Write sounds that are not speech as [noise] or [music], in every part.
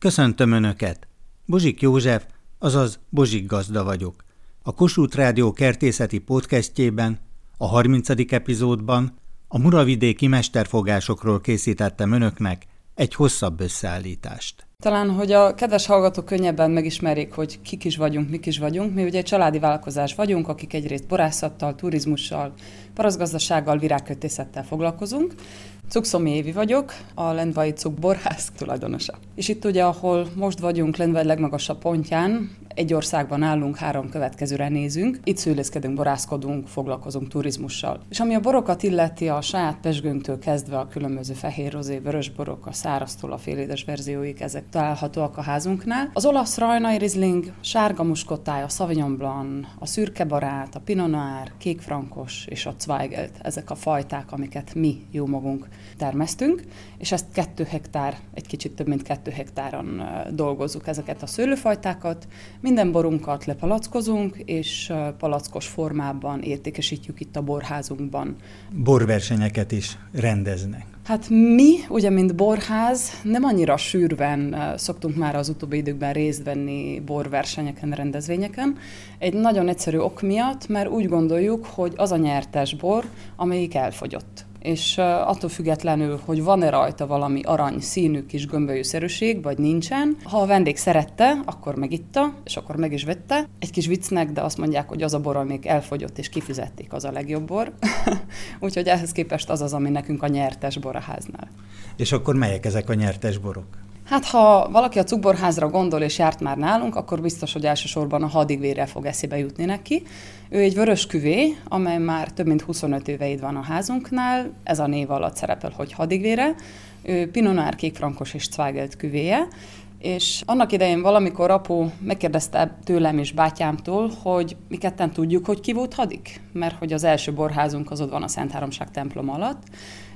Köszöntöm Önöket! Bozsik József, azaz Bozsik Gazda vagyok. A Kossuth Rádió kertészeti podcastjében, a 30. epizódban a muravidéki mesterfogásokról készítettem Önöknek egy hosszabb összeállítást. Talán, hogy a kedves hallgatók könnyebben megismerjék, hogy kik is vagyunk, mik is vagyunk. Mi ugye egy családi vállalkozás vagyunk, akik egyrészt borászattal, turizmussal, paraszgazdasággal, virágkötészettel foglalkozunk. Cukszomi Évi vagyok, a Lendvai Cuk borház tulajdonosa. És itt ugye, ahol most vagyunk Lendvai legmagasabb pontján, egy országban állunk, három következőre nézünk. Itt szőlészkedünk, borászkodunk, foglalkozunk turizmussal. És ami a borokat illeti, a saját pesgőnktől kezdve a különböző fehér rozé, vörös borok, a száraztól a félédes verzióik, ezek találhatóak a házunknál. Az olasz rajnai rizling, sárga muskottája, a Sauvignon Blanc, a szürke barát, a Pinot Noir, kék frankos és a Zweigelt, ezek a fajták, amiket mi jó magunk termesztünk, és ezt kettő hektár, egy kicsit több mint kettő hektáron dolgozzuk ezeket a szőlőfajtákat. Minden borunkat lepalackozunk, és palackos formában értékesítjük itt a borházunkban. Borversenyeket is rendeznek. Hát mi, ugye, mint borház, nem annyira sűrűen szoktunk már az utóbbi időkben részt venni borversenyeken, rendezvényeken. Egy nagyon egyszerű ok miatt, mert úgy gondoljuk, hogy az a nyertes bor, amelyik elfogyott és attól függetlenül, hogy van-e rajta valami arany színű kis gömbölyűszerűség, vagy nincsen, ha a vendég szerette, akkor megitta, és akkor meg is vette. Egy kis viccnek, de azt mondják, hogy az a bor, amik elfogyott és kifizették, az a legjobb bor. [laughs] Úgyhogy ehhez képest az az, ami nekünk a nyertes bor a háznál. És akkor melyek ezek a nyertes borok? Hát, ha valaki a cukborházra gondol és járt már nálunk, akkor biztos, hogy elsősorban a hadigvérrel fog eszébe jutni neki. Ő egy vörös küvé, amely már több mint 25 éve itt van a házunknál, ez a név alatt szerepel, hogy hadigvére. Ő Pinot Noir kék frankos és Zweigelt küvéje, és annak idején valamikor apu megkérdezte tőlem és bátyámtól, hogy mi ketten tudjuk, hogy ki volt hadik, mert hogy az első borházunk az ott van a Szent Háromság templom alatt,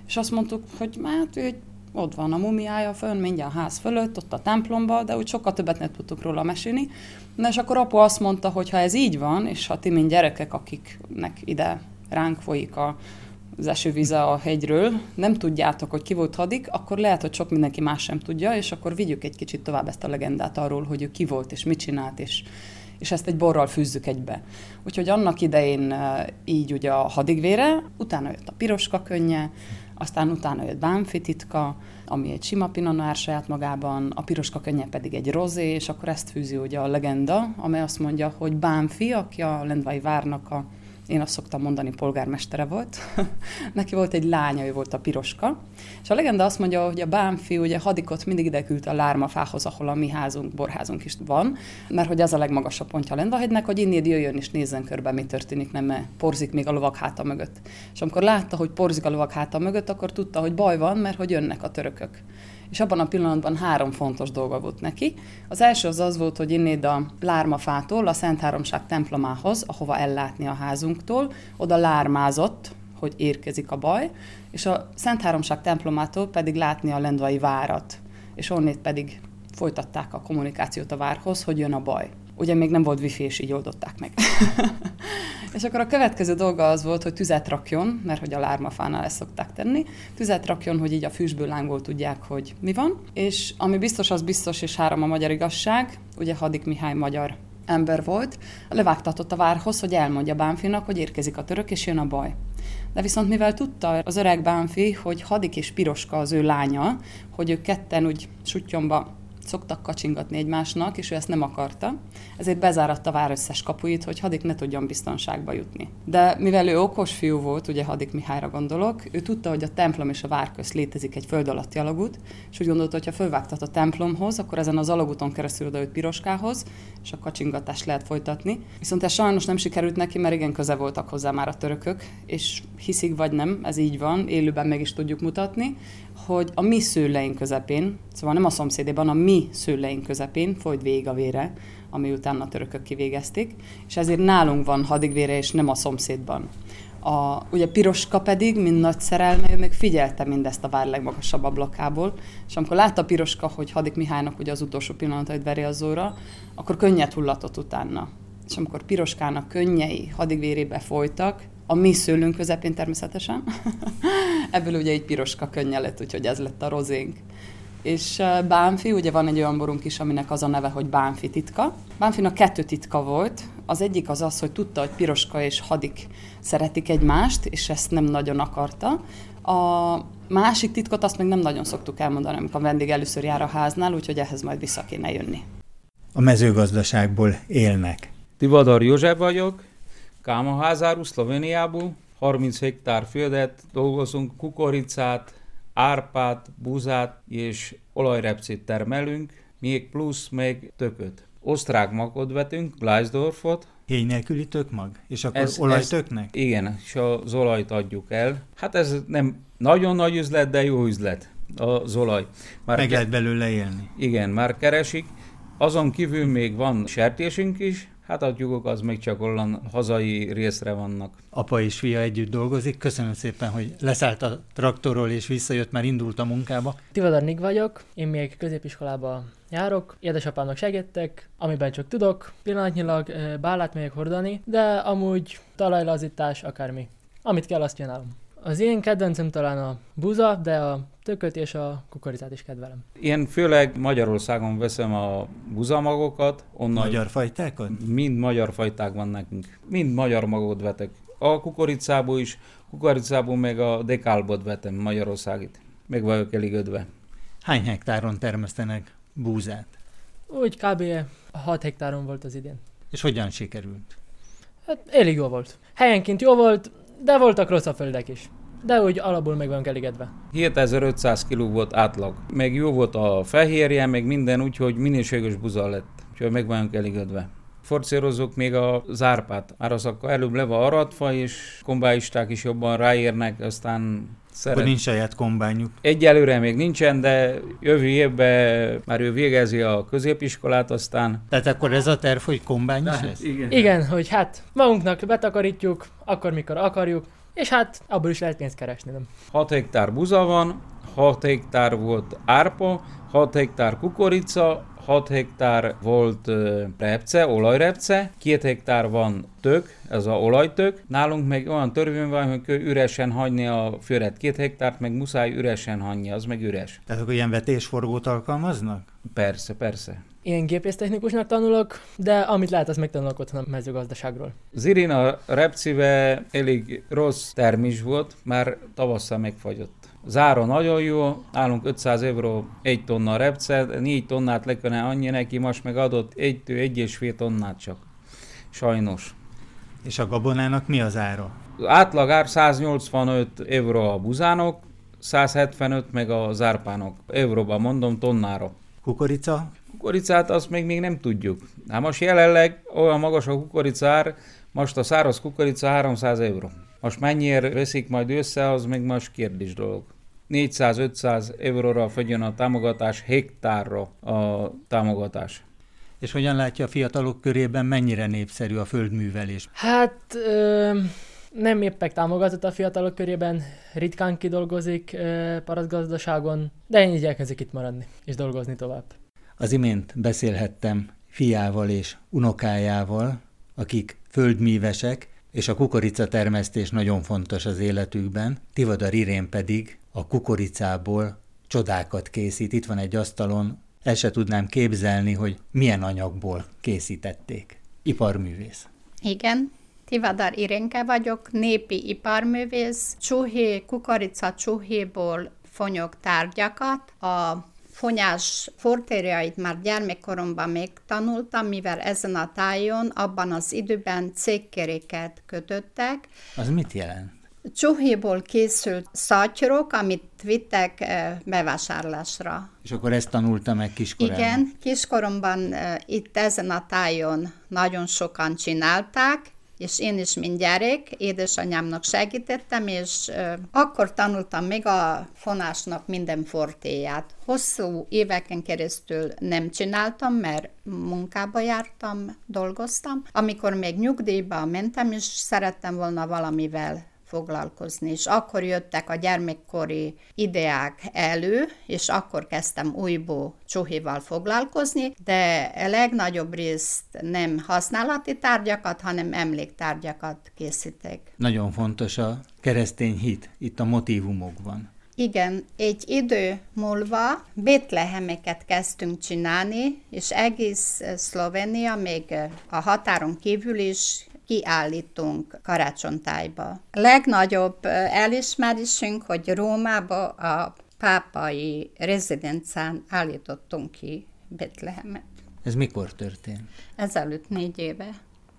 és azt mondtuk, hogy hát ő egy ott van a mumiája fönn, mindjárt a ház fölött, ott a templomba, de úgy sokkal többet nem tudtuk róla mesélni. Na és akkor apu azt mondta, hogy ha ez így van, és ha ti, mint gyerekek, akiknek ide ránk folyik a, az esővíze a hegyről, nem tudjátok, hogy ki volt hadik, akkor lehet, hogy sok mindenki más sem tudja, és akkor vigyük egy kicsit tovább ezt a legendát arról, hogy ő ki volt, és mit csinált, és, és ezt egy borral fűzzük egybe. Úgyhogy annak idején így ugye a hadigvére, utána jött a piroska könnye, aztán utána jött Bánfi titka, ami egy sima pinonár saját magában, a piroska könnye pedig egy rozé, és akkor ezt fűzi ugye a legenda, amely azt mondja, hogy Bánfi, aki a Lendvai várnak a én azt szoktam mondani, polgármestere volt. [laughs] Neki volt egy lánya, ő volt a piroska. És a legenda azt mondja, hogy a bámfi ugye hadikot mindig ide küldte a lármafához, ahol a mi házunk, borházunk is van, mert hogy az a legmagasabb pontja a Lendvahegynek, hogy innét jöjjön és nézzen körbe, mi történik, nem porzik még a lovak háta mögött. És amikor látta, hogy porzik a lovak háta mögött, akkor tudta, hogy baj van, mert hogy jönnek a törökök és abban a pillanatban három fontos dolga volt neki. Az első az az volt, hogy innéd a lármafától a Szent Háromság templomához, ahova ellátni a házunktól, oda lármázott, hogy érkezik a baj, és a Szent Háromság templomától pedig látni a lendvai várat, és onnét pedig folytatták a kommunikációt a várhoz, hogy jön a baj. Ugye még nem volt wifi, és így oldották meg. [laughs] és akkor a következő dolga az volt, hogy tüzet rakjon, mert hogy a lármafánál ezt szokták tenni, tüzet rakjon, hogy így a fűsből lángból tudják, hogy mi van. És ami biztos, az biztos, és három a magyar igazság, ugye Hadik Mihály magyar ember volt, levágtatott a várhoz, hogy elmondja Bánfinak, hogy érkezik a török, és jön a baj. De viszont mivel tudta az öreg Bánfi, hogy Hadik és Piroska az ő lánya, hogy ők ketten úgy sutyomba szoktak kacsingatni egymásnak, és ő ezt nem akarta, ezért bezáratta a vár összes kapuit, hogy Hadik ne tudjon biztonságba jutni. De mivel ő okos fiú volt, ugye Hadik Mihályra gondolok, ő tudta, hogy a templom és a vár közt létezik egy föld alatti alagút, és úgy gondolta, hogy ha fölvágtat a templomhoz, akkor ezen az alagúton keresztül odaült Piroskához, és a kacsingatást lehet folytatni. Viszont ez sajnos nem sikerült neki, mert igen köze voltak hozzá már a törökök, és hiszik vagy nem, ez így van, élőben meg is tudjuk mutatni, hogy a mi szőleink közepén, szóval nem a szomszédében, a mi szőleink közepén folyt végig a vére, ami után a törökök kivégezték, és ezért nálunk van hadigvére, és nem a szomszédban. A, ugye Piroska pedig, mint nagy szerelme, ő még figyelte mindezt a vár legmagasabb ablakából, és amikor látta Piroska, hogy Hadik Mihálynak ugye az utolsó pillanatait veri az óra, akkor könnyet hullatott utána. És amikor Piroskának könnyei hadigvérébe folytak, a mi szőlőnk közepén természetesen. [laughs] Ebből ugye egy piroska könnye lett, úgyhogy ez lett a rozénk. És Bánfi, ugye van egy olyan borunk is, aminek az a neve, hogy Bánfi titka. Bánfinak kettő titka volt. Az egyik az az, hogy tudta, hogy Piroska és Hadik szeretik egymást, és ezt nem nagyon akarta. A másik titkot azt még nem nagyon szoktuk elmondani, amikor a vendég először jár a háznál, úgyhogy ehhez majd vissza kéne jönni. A mezőgazdaságból élnek. Tivadar József vagyok, Kámaházáru, Szlovéniából. 30 hektár földet dolgozunk, kukoricát, árpát, búzát és olajrepcét termelünk, még plusz még tököt. Osztrák makot vetünk, Gleisdorfot. Héj nélküli tökmag? És akkor ez, olajtöknek? Ez, igen, és az olajt adjuk el. Hát ez nem nagyon nagy üzlet, de jó üzlet az olaj. Már Meg ke- lehet belőle élni. Igen, már keresik. Azon kívül még van sertésünk is, Hát a tyúkok az még csak olyan hazai részre vannak. Apa és fia együtt dolgozik. Köszönöm szépen, hogy leszállt a traktorról és visszajött, már indult a munkába. Tivadar Nik vagyok, én még középiskolába járok, édesapámnak segítek, amiben csak tudok, pillanatnyilag bálát megyek hordani, de amúgy talajlazítás, akármi. Amit kell, azt csinálom. Az én kedvencem talán a buza, de a tököt és a kukoricát is kedvelem. Én főleg Magyarországon veszem a buzamagokat. Onnan magyar fajtákat? Mind magyar fajták van nekünk. Mind magyar magot vetek. A kukoricából is, kukoricából meg a dekálbot vetem Magyarországit. Meg vagyok elégedve. Hány hektáron termesztenek búzát? Úgy kb. 6 hektáron volt az idén. És hogyan sikerült? Hát elég jó volt. Helyenként jó volt, de voltak rosszabb földek is. De úgy alapból meg van elégedve. 7500 kg volt átlag. Meg jó volt a fehérje, meg minden, úgyhogy minőséges buza lett. Úgyhogy meg vagyunk elégedve forcérozzuk még a zárpát. Már az akkor előbb le van aratva, és kombáisták is jobban ráérnek, aztán Szeret. Akkor nincs saját kombányuk. Egyelőre még nincsen, de jövő évben már ő végezi a középiskolát, aztán... Tehát akkor ez a terv, hogy kombány is lesz? Igen. igen, hogy hát magunknak betakarítjuk, akkor mikor akarjuk, és hát abból is lehet pénzt keresni, nem? 6 hektár buza van, 6 hektár volt árpa, 6 hektár kukorica, 6 hektár volt repce, olajrepce, 2 hektár van tök, ez a olajtök. Nálunk meg olyan törvény van, hogy üresen hagyni a föret 2 hektárt, meg muszáj üresen hagyni, az meg üres. Tehát akkor ilyen vetésforgót alkalmaznak? Persze, persze. Én gépésztechnikusnak tanulok, de amit lehet, az megtanulok otthon a mezőgazdaságról. Zirina repcive elég rossz termés volt, már tavasszal megfagyott. Zára nagyon jó, nálunk 500 euró egy tonna repce, 4 tonnát le kellene annyi neki, most meg adott 1 egy és fél tonnát csak. Sajnos. És a gabonának mi az ára? Átlag ár 185 euró a buzának, 175 meg a zárpánok. Euróban mondom, tonnára. Kukorica? Kukoricát azt még, még nem tudjuk. Hát most jelenleg olyan magas a kukoricár, most a száraz kukorica 300 euró. Most mennyire veszik majd össze, az még más kérdés dolog. 400-500 euróra fogyjon a támogatás, hektárra a támogatás. És hogyan látja a fiatalok körében, mennyire népszerű a földművelés? Hát ö, nem éppek támogatott a fiatalok körében, ritkán kidolgozik ö, parasztgazdaságon, de én igyekezik itt maradni és dolgozni tovább. Az imént beszélhettem fiával és unokájával, akik földművesek, és a kukorica termesztés nagyon fontos az életükben. Tivadar Irén pedig a kukoricából csodákat készít. Itt van egy asztalon, el se tudnám képzelni, hogy milyen anyagból készítették. Iparművész. Igen, Tivadar Irénke vagyok, népi iparművész. Csuhé, kukorica csuhéból fonyok tárgyakat, a fonyás fortériait már gyermekkoromban még tanultam, mivel ezen a tájon abban az időben cégkeréket kötöttek. Az mit jelent? Csuhéból készült szatyrok, amit vittek eh, bevásárlásra. És akkor ezt tanulta meg kiskoromban? Igen, kiskoromban eh, itt ezen a tájon nagyon sokan csinálták, és én is, mint gyerek, édesanyámnak segítettem, és uh, akkor tanultam meg a fonásnak minden fortéját. Hosszú éveken keresztül nem csináltam, mert munkába jártam, dolgoztam. Amikor még nyugdíjba mentem, és szerettem volna valamivel foglalkozni, és akkor jöttek a gyermekkori ideák elő, és akkor kezdtem újból csuhival foglalkozni, de a legnagyobb részt nem használati tárgyakat, hanem emléktárgyakat készítek. Nagyon fontos a keresztény hit itt a motivumokban. Igen, egy idő múlva Betlehemeket kezdtünk csinálni, és egész Szlovénia, még a határon kívül is kiállítunk karácsonytájba. Legnagyobb elismerésünk, hogy Rómába a pápai rezidencián állítottunk ki Betlehemet. Ez mikor történt? Ezelőtt négy éve.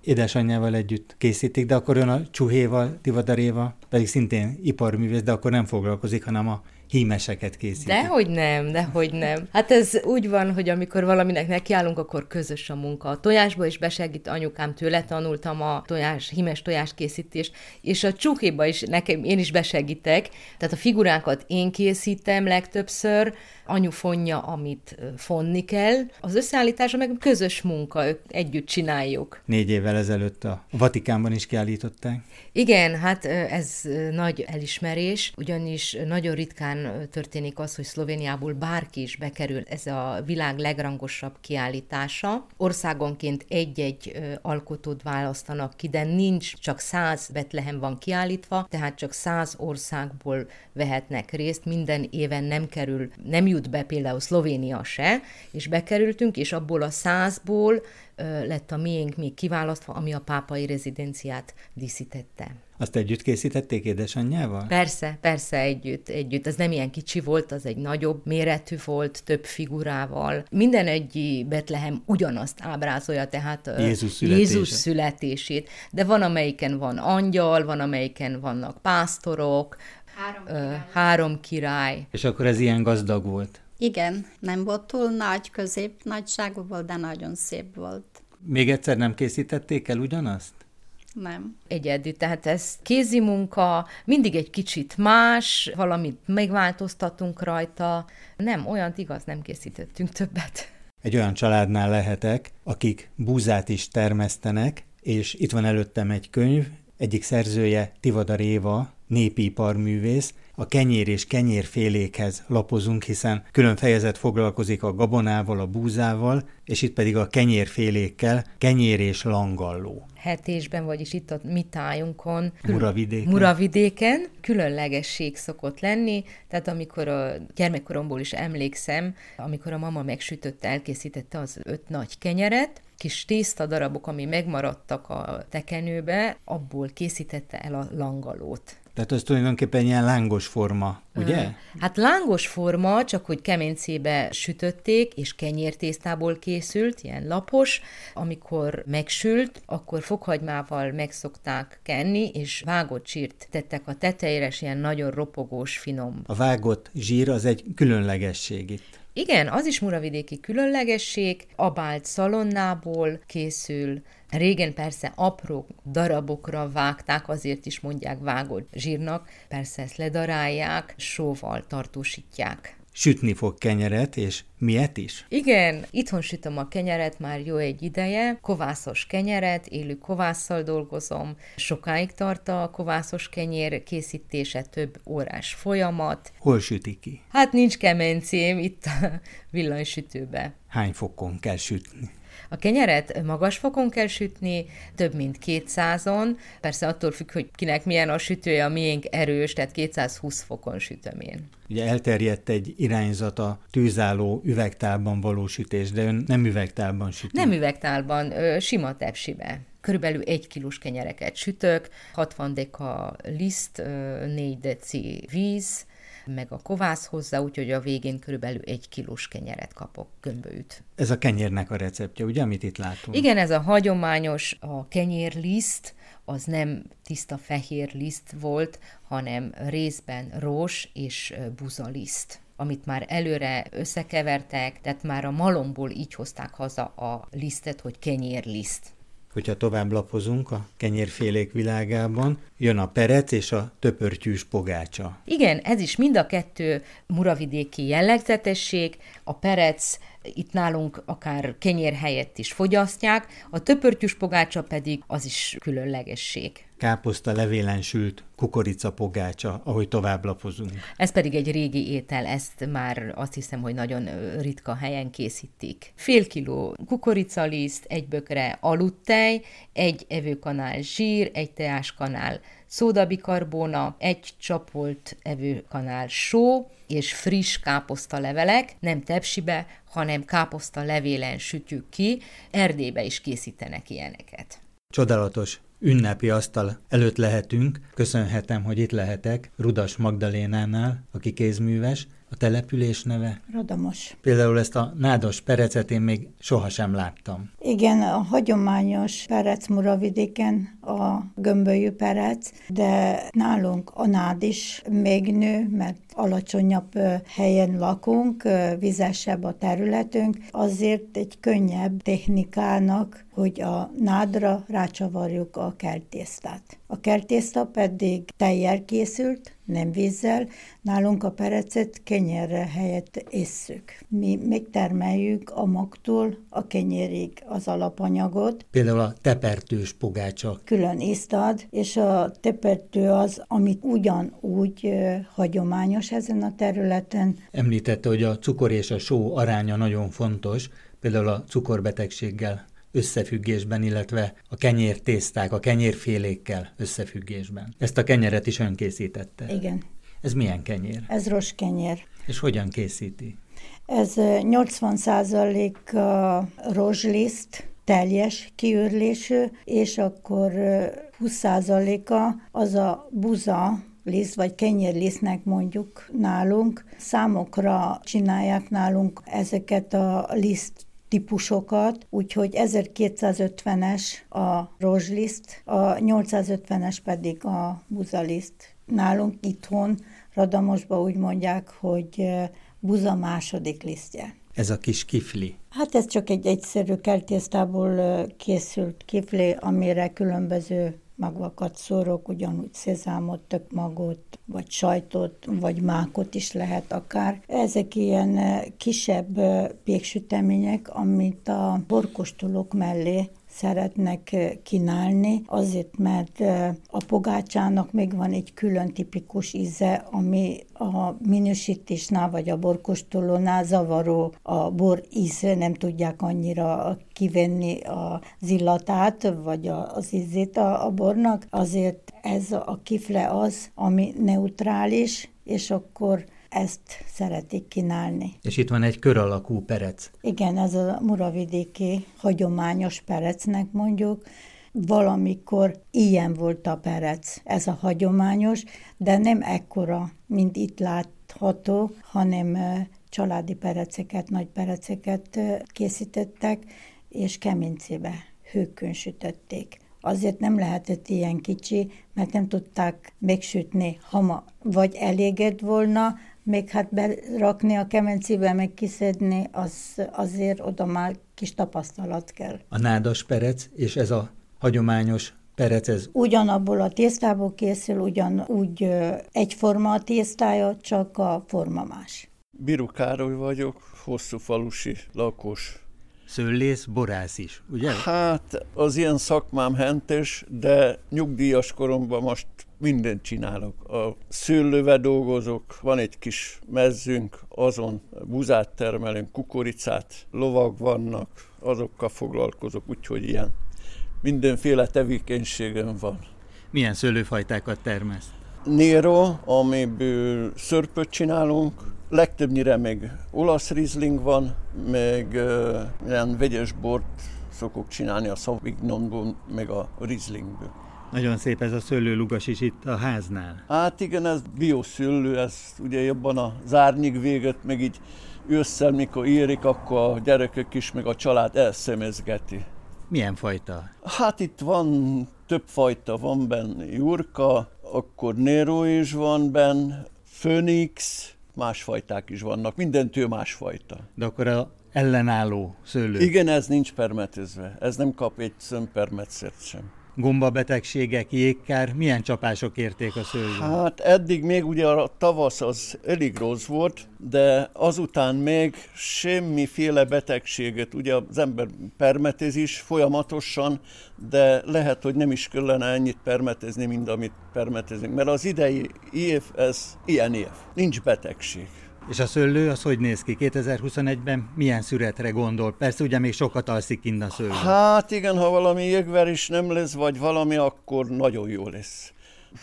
Édesanyjával együtt készítik, de akkor ön a Csuhéval, Tivadaréva, pedig szintén iparművész, de akkor nem foglalkozik, hanem a hímeseket készítik. Dehogy nem, dehogy nem. Hát ez úgy van, hogy amikor valaminek nekiállunk, akkor közös a munka. A tojásba is besegít anyukám, tőle tanultam a tojás, hímes tojás készítést, és a csuhéba is nekem, én is besegítek. Tehát a figurákat én készítem legtöbbször, anyu fonja, amit fonni kell. Az összeállítása meg közös munka, együtt csináljuk. Négy évvel ezelőtt a Vatikánban is kiállították. Igen, hát ez nagy elismerés, ugyanis nagyon ritkán történik az, hogy Szlovéniából bárki is bekerül. Ez a világ legrangosabb kiállítása. Országonként egy-egy alkotót választanak ki, de nincs csak száz Betlehem van kiállítva, tehát csak száz országból vehetnek részt. Minden éven nem kerül, nem jut be például Szlovénia se, és bekerültünk, és abból a százból lett a miénk még kiválasztva, ami a pápai rezidenciát díszítette. Azt együtt készítették édesanyjával? Persze, persze együtt, együtt. Ez nem ilyen kicsi volt, az egy nagyobb méretű volt, több figurával. Minden egy Betlehem ugyanazt ábrázolja, tehát Jézus, születése. Jézus születését. De van, amelyiken van angyal, van, amelyiken vannak pásztorok, Három király. három király. És akkor ez ilyen gazdag volt. Igen, nem volt túl nagy, közép nagyságú volt, de nagyon szép volt. Még egyszer nem készítették el ugyanazt? Nem. egyedül. Tehát ez kézi munka, mindig egy kicsit más, valamit megváltoztatunk rajta. Nem, olyan igaz, nem készítettünk többet. Egy olyan családnál lehetek, akik búzát is termesztenek, és itt van előttem egy könyv, egyik szerzője Tivadar Éva, népiparművész, a kenyér és kenyérfélékhez lapozunk, hiszen külön fejezet foglalkozik a gabonával, a búzával, és itt pedig a kenyérfélékkel, kenyér és langalló. Hetésben, vagyis itt a mi tájunkon, Muravidéken. Muravidéken különlegesség szokott lenni, tehát amikor a gyermekkoromból is emlékszem, amikor a mama megsütötte, elkészítette az öt nagy kenyeret, kis tészta darabok, ami megmaradtak a tekenőbe, abból készítette el a langalót. Tehát az tulajdonképpen ilyen lángos forma, ugye? Hát lángos forma, csak hogy kemencébe sütötték, és kenyértésztából készült, ilyen lapos. Amikor megsült, akkor fokhagymával megszokták kenni, és vágott sírt tettek a tetejére, és ilyen nagyon ropogós, finom. A vágott zsír az egy különlegesség itt. Igen, az is muravidéki különlegesség, abált szalonnából készül, Régen persze apró darabokra vágták, azért is mondják vágott zsírnak, persze ezt ledarálják, sóval tartósítják. Sütni fog kenyeret, és miért is? Igen, itthon sütöm a kenyeret már jó egy ideje, kovászos kenyeret, élő kovásszal dolgozom, sokáig tart a kovászos kenyér készítése, több órás folyamat. Hol süti ki? Hát nincs kemencém itt a villanysütőbe. Hány fokon kell sütni? A kenyeret magas fokon kell sütni, több mint 200-on, persze attól függ, hogy kinek milyen a sütője, a miénk erős, tehát 220 fokon sütöm én. Ugye elterjedt egy irányzat a tűzálló üvegtálban való sütés, de ön nem üvegtálban süt. Nem üvegtálban, sima tepsibe. Körülbelül egy kilós kenyereket sütök, 60 deka liszt, ö, 4 deci víz, meg a kovász hozzá, úgyhogy a végén körülbelül egy kilós kenyeret kapok gömbölyt. Ez a kenyérnek a receptje, ugye, amit itt látunk? Igen, ez a hagyományos, a kenyérliszt, az nem tiszta fehér liszt volt, hanem részben rós és buzaliszt amit már előre összekevertek, tehát már a malomból így hozták haza a lisztet, hogy kenyérliszt. Hogyha tovább lapozunk a kenyérfélék világában, jön a perec és a töpörtyűs pogácsa. Igen, ez is mind a kettő muravidéki jellegzetesség. A perec itt nálunk akár kenyér helyett is fogyasztják, a töpörtyűs pogácsa pedig az is különlegesség. Káposzta levélen sült kukorica pogácsa, ahogy tovább lapozunk. Ez pedig egy régi étel, ezt már azt hiszem, hogy nagyon ritka helyen készítik. Fél kiló kukoricaliszt, egy bökre aludtej, egy evőkanál zsír, egy teáskanál szódabikarbóna, egy csapolt evőkanál só, és friss káposzta levelek, nem tepsibe, hanem káposzta levélen sütjük ki. Erdélybe is készítenek ilyeneket. Csodálatos ünnepi asztal előtt lehetünk. Köszönhetem, hogy itt lehetek Rudas Magdalénánál, aki kézműves, a település neve? Radamos. Például ezt a nádas perecet én még sohasem láttam. Igen, a hagyományos perec Muravidéken a gömbölyű perec, de nálunk a nád is még nő, mert alacsonyabb helyen lakunk, vizesebb a területünk, azért egy könnyebb technikának, hogy a nádra rácsavarjuk a kertésztát. A kertészta pedig tejjel készült, nem vízzel, nálunk a perecet kenyerre helyett ésszük. Mi megtermeljük a magtól a kenyérig az alapanyagot. Például a tepertős pogácsa. Külön ízt ad, és a tepertő az, amit ugyanúgy hagyományos ezen a területen. Említette, hogy a cukor és a só aránya nagyon fontos, például a cukorbetegséggel összefüggésben, illetve a kenyértészták, a kenyérfélékkel összefüggésben. Ezt a kenyeret is önkészítette. Igen. Ez milyen kenyér? Ez kenyér. És hogyan készíti? Ez 80% rozsliszt, teljes kiürlésű, és akkor 20%-a az a buza, liszt, vagy kenyérlisztnek mondjuk nálunk. Számokra csinálják nálunk ezeket a liszt típusokat, úgyhogy 1250-es a rozsliszt, a 850-es pedig a buzaliszt. Nálunk itthon Radamosban úgy mondják, hogy buza második lisztje. Ez a kis kifli. Hát ez csak egy egyszerű kertésztából készült kifli, amire különböző magvakat szórok, ugyanúgy szezámot, tökmagot, vagy sajtot, vagy mákot is lehet akár. Ezek ilyen kisebb péksütemények, amit a borkostolók mellé szeretnek kínálni, azért, mert a pogácsának még van egy külön tipikus íze, ami a minősítésnál vagy a borkostolónál zavaró. A bor íze, nem tudják annyira kivenni az illatát, vagy az ízét a, a bornak, azért ez a kifle az, ami neutrális, és akkor ezt szeretik kínálni. És itt van egy kör alakú perec. Igen, ez a muravidéki hagyományos perecnek mondjuk. Valamikor ilyen volt a perec, ez a hagyományos, de nem ekkora, mint itt látható, hanem családi pereceket, nagy pereceket készítettek, és kemincébe hőkön sütötték. Azért nem lehetett ilyen kicsi, mert nem tudták megsütni, ha ma vagy eléged volna, még hát berakni a kemencébe, meg kiszedni, az azért oda már kis tapasztalat kell. A nádas perec és ez a hagyományos perec, ez... Ugyanabból a tésztából készül, ugyanúgy egyforma a tésztája, csak a forma más. Biru Károly vagyok, hosszú falusi lakos szőlész, borász is, ugye? Hát az ilyen szakmám hentes, de nyugdíjas koromban most mindent csinálok. A szőlővel dolgozok, van egy kis mezzünk, azon buzát termelünk, kukoricát, lovak vannak, azokkal foglalkozok, úgyhogy ilyen mindenféle tevékenységem van. Milyen szőlőfajtákat termesz? Nero, amiből szörpöt csinálunk, legtöbbnyire még olasz rizling van, meg uh, ilyen vegyes bort szokok csinálni a Sauvignonból, meg a rizlingből. Nagyon szép ez a szőlőlugas is itt a háznál. Hát igen, ez bioszőlő, ez ugye jobban a zárnyig véget, meg így ősszel, mikor érik, akkor a gyerekek is, meg a család elszemezgeti. Milyen fajta? Hát itt van több fajta, van benne Jurka, akkor Nero is van benne, Phoenix, más fajták is vannak, mindentől másfajta. De akkor a ellenálló szőlő. Igen, ez nincs permetezve. Ez nem kap egy szömpermetszert sem gombabetegségek, jégkár, milyen csapások érték a szőlőt? Hát eddig még ugye a tavasz az elég rossz volt, de azután még semmiféle betegséget, ugye az ember permetezis folyamatosan, de lehet, hogy nem is kellene ennyit permetezni, mint amit permetezünk, mert az idei év, ez ilyen év, nincs betegség. És a szőlő az hogy néz ki? 2021-ben milyen szüretre gondol? Persze ugye még sokat alszik kint a szőlő. Hát igen, ha valami jégver is nem lesz, vagy valami, akkor nagyon jó lesz.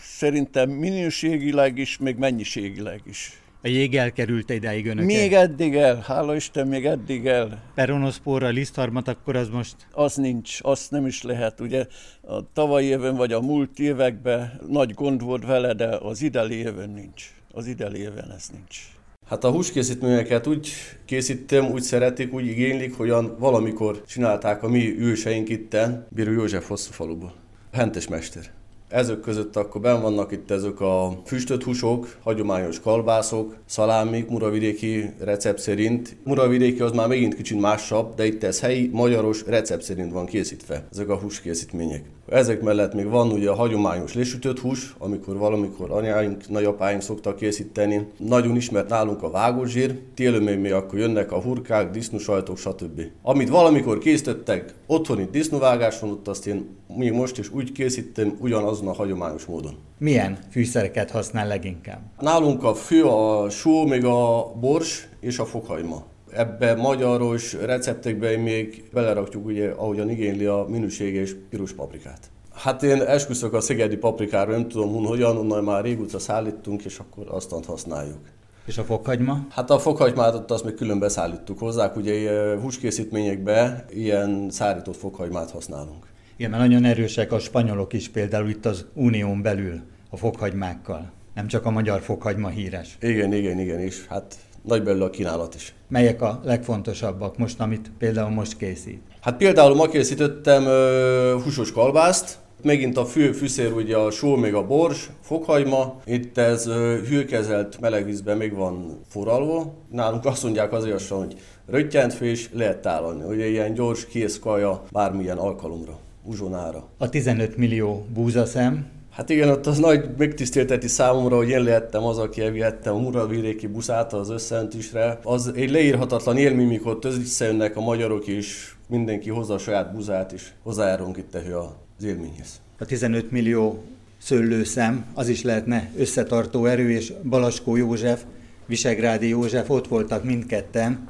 szerintem minőségileg is, még mennyiségileg is. A jég elkerült ideig önöket? Még eddig el, hála Isten, még eddig el. Peronoszpóra, lisztharmat, akkor az most? Az nincs, azt nem is lehet. Ugye a tavalyi éven vagy a múlt években nagy gond volt vele, de az ideli éven nincs. Az ideli éven ez nincs. Hát a húskészítményeket úgy készítem, úgy szeretik, úgy igénylik, hogyan valamikor csinálták a mi őseink itten, Bíró József hosszú faluba. Hentes mester. Ezek között akkor ben vannak itt ezek a füstöt húsok, hagyományos kalbászok, szalámik, muravidéki recept szerint. Muravidéki az már megint kicsit másabb, de itt ez helyi, magyaros recept szerint van készítve, ezek a húskészítmények. Ezek mellett még van ugye a hagyományos lesütött hús, amikor valamikor anyáink, nagyapáink szoktak készíteni. Nagyon ismert nálunk a vágózsír, télőmény még akkor jönnek a hurkák, disznósajtok, stb. Amit valamikor készítettek otthoni disznóvágáson, ott azt én még most is úgy készítem, ugyanazon a hagyományos módon. Milyen fűszereket használ leginkább? Nálunk a fő a só, még a bors és a fokhagyma ebbe magyaros receptekbe még belerakjuk, ugye, ahogyan igényli a minőséges piros paprikát. Hát én esküszök a szegedi paprikára, nem tudom hogyan, onnan már régóta szállítunk, és akkor azt használjuk. És a fokhagyma? Hát a fokhagymát ott azt még külön beszállítjuk hozzá, ugye húskészítményekbe ilyen szárított fokhagymát használunk. Igen, mert nagyon erősek a spanyolok is például itt az unión belül a fokhagymákkal. Nem csak a magyar fokhagyma híres. Igen, igen, igen, és hát nagy belőle a kínálat is. Melyek a legfontosabbak most, amit például most készít? Hát például ma készítettem uh, húsos kalbászt, Megint a fő fűszer ugye a só, még a bors, fokhagyma. Itt ez hőkezelt melegvízben még van forralva. Nálunk azt mondják azért, hogy röttyent fő lehet tálalni. Ugye ilyen gyors, kész kaja bármilyen alkalomra, uzsonára. A 15 millió búzaszem, Hát igen, ott az nagy megtisztelteti számomra, hogy én lehettem az, aki elvihettem a Muraviréki buszát az összeöntésre. Az egy leírhatatlan élmény, mikor összejönnek a magyarok, és mindenki hozza a saját buzát, és hozzájárunk itt az élményhez. A 15 millió szőlőszem, az is lehetne összetartó erő, és Balaskó József, Visegrádi József ott voltak mindketten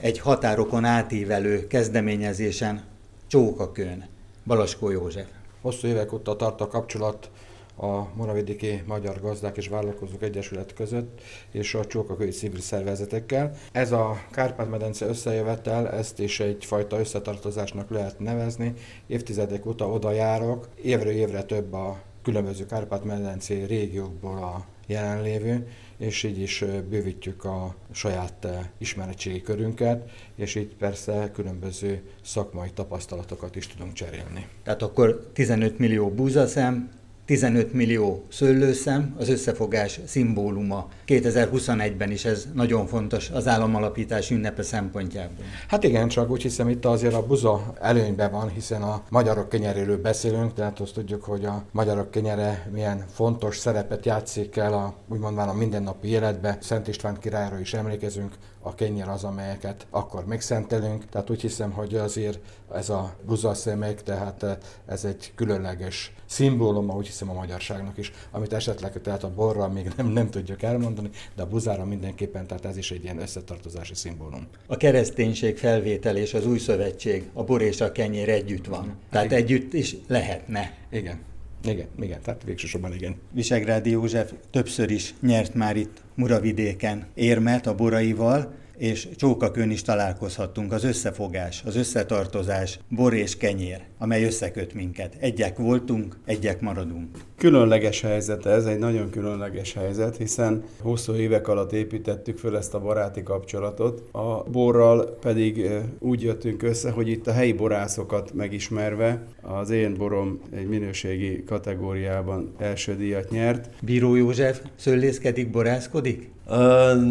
egy határokon átívelő kezdeményezésen Csókakön. Balaskó József. Hosszú évek óta tart a kapcsolat a Moravidéki Magyar Gazdák és Vállalkozók Egyesület között és a Csókakői civil szervezetekkel. Ez a Kárpát-medence összejövetel, ezt is egyfajta összetartozásnak lehet nevezni. Évtizedek óta oda járok, évről évre több a különböző Kárpát-medencé régiókból a jelenlévő, és így is bővítjük a saját ismeretségi körünket, és így persze különböző szakmai tapasztalatokat is tudunk cserélni. Tehát akkor 15 millió búzaszem, 15 millió szőlőszem, az összefogás szimbóluma. 2021-ben is ez nagyon fontos az államalapítás ünnepe szempontjából. Hát igen, csak úgy hiszem itt azért a buza előnyben van, hiszen a magyarok kenyeréről beszélünk, tehát azt tudjuk, hogy a magyarok kenyere milyen fontos szerepet játszik el a, úgymond a mindennapi életbe. Szent István királyról is emlékezünk, a kenyer az, amelyeket akkor megszentelünk. Tehát úgy hiszem, hogy azért ez a buzaszemek, tehát eh, ez egy különleges szimbólum, úgy hiszem a magyarságnak is, amit esetleg tehát a borra még nem, nem tudjuk elmondani, de a buzára mindenképpen, tehát ez is egy ilyen összetartozási szimbólum. A kereszténység felvétel és az új szövetség, a bor és a kenyér együtt van. Tehát együtt is lehetne. Igen. Igen, igen, tehát végsősorban igen. Visegrádi József többször is nyert már itt Muravidéken érmet a boraival, és csókakön is találkozhattunk, az összefogás, az összetartozás, bor és kenyér, amely összeköt minket. Egyek voltunk, egyek maradunk. Különleges helyzet ez, egy nagyon különleges helyzet, hiszen hosszú évek alatt építettük föl ezt a baráti kapcsolatot. A borral pedig úgy jöttünk össze, hogy itt a helyi borászokat megismerve az én borom egy minőségi kategóriában első díjat nyert. Bíró József szőlészkedik, borászkodik?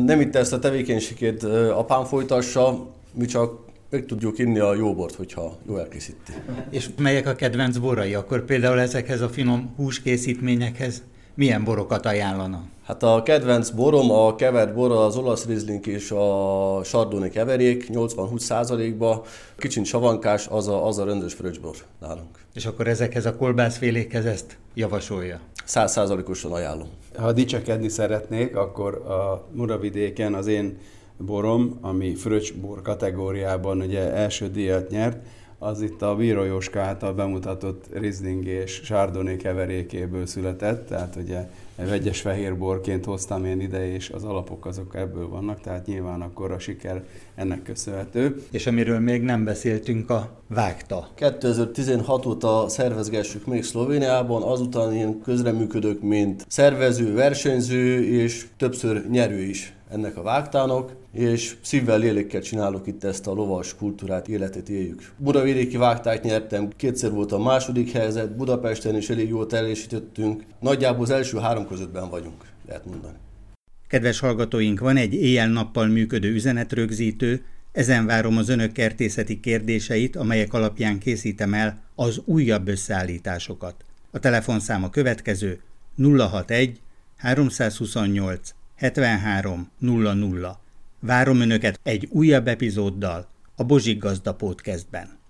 nem itt ezt a tevékenységét apám folytassa, mi csak meg tudjuk inni a jó bort, hogyha jó elkészíti. És melyek a kedvenc borai? Akkor például ezekhez a finom húskészítményekhez milyen borokat ajánlana? Hát a kedvenc borom, a kevert bor az olasz rizling és a sardoni keverék, 80-20 százalékba. Kicsit savankás, az a, az a rendes fröccsbor nálunk. És akkor ezekhez a kolbászfélékhez ezt javasolja? Száz százalékosan ajánlom. Ha dicsekedni szeretnék, akkor a Muravidéken az én borom, ami fröccsbor kategóriában ugye első díjat nyert, az itt a Bíró Jóska által bemutatott Riesling és Chardonnay keverékéből született, tehát ugye vegyes fehérborként hoztam én ide, és az alapok azok ebből vannak, tehát nyilván akkor a siker ennek köszönhető. És amiről még nem beszéltünk, a vágta. 2016 óta szervezgessük még Szlovéniában, azután én közreműködök, mint szervező, versenyző, és többször nyerő is ennek a vágtának, és szívvel, lélekkel csinálok itt ezt a lovas kultúrát, életet éljük. Budavéréki vágtát nyertem, kétszer volt a második helyzet, Budapesten is elég jól teljesítettünk. Nagyjából az első három közöttben vagyunk, lehet mondani. Kedves hallgatóink, van egy éjjel-nappal működő üzenetrögzítő, ezen várom az önök kertészeti kérdéseit, amelyek alapján készítem el az újabb összeállításokat. A telefonszám a következő 061 328 7300. Várom Önöket egy újabb epizóddal a Bozsik Gazda Podcastben.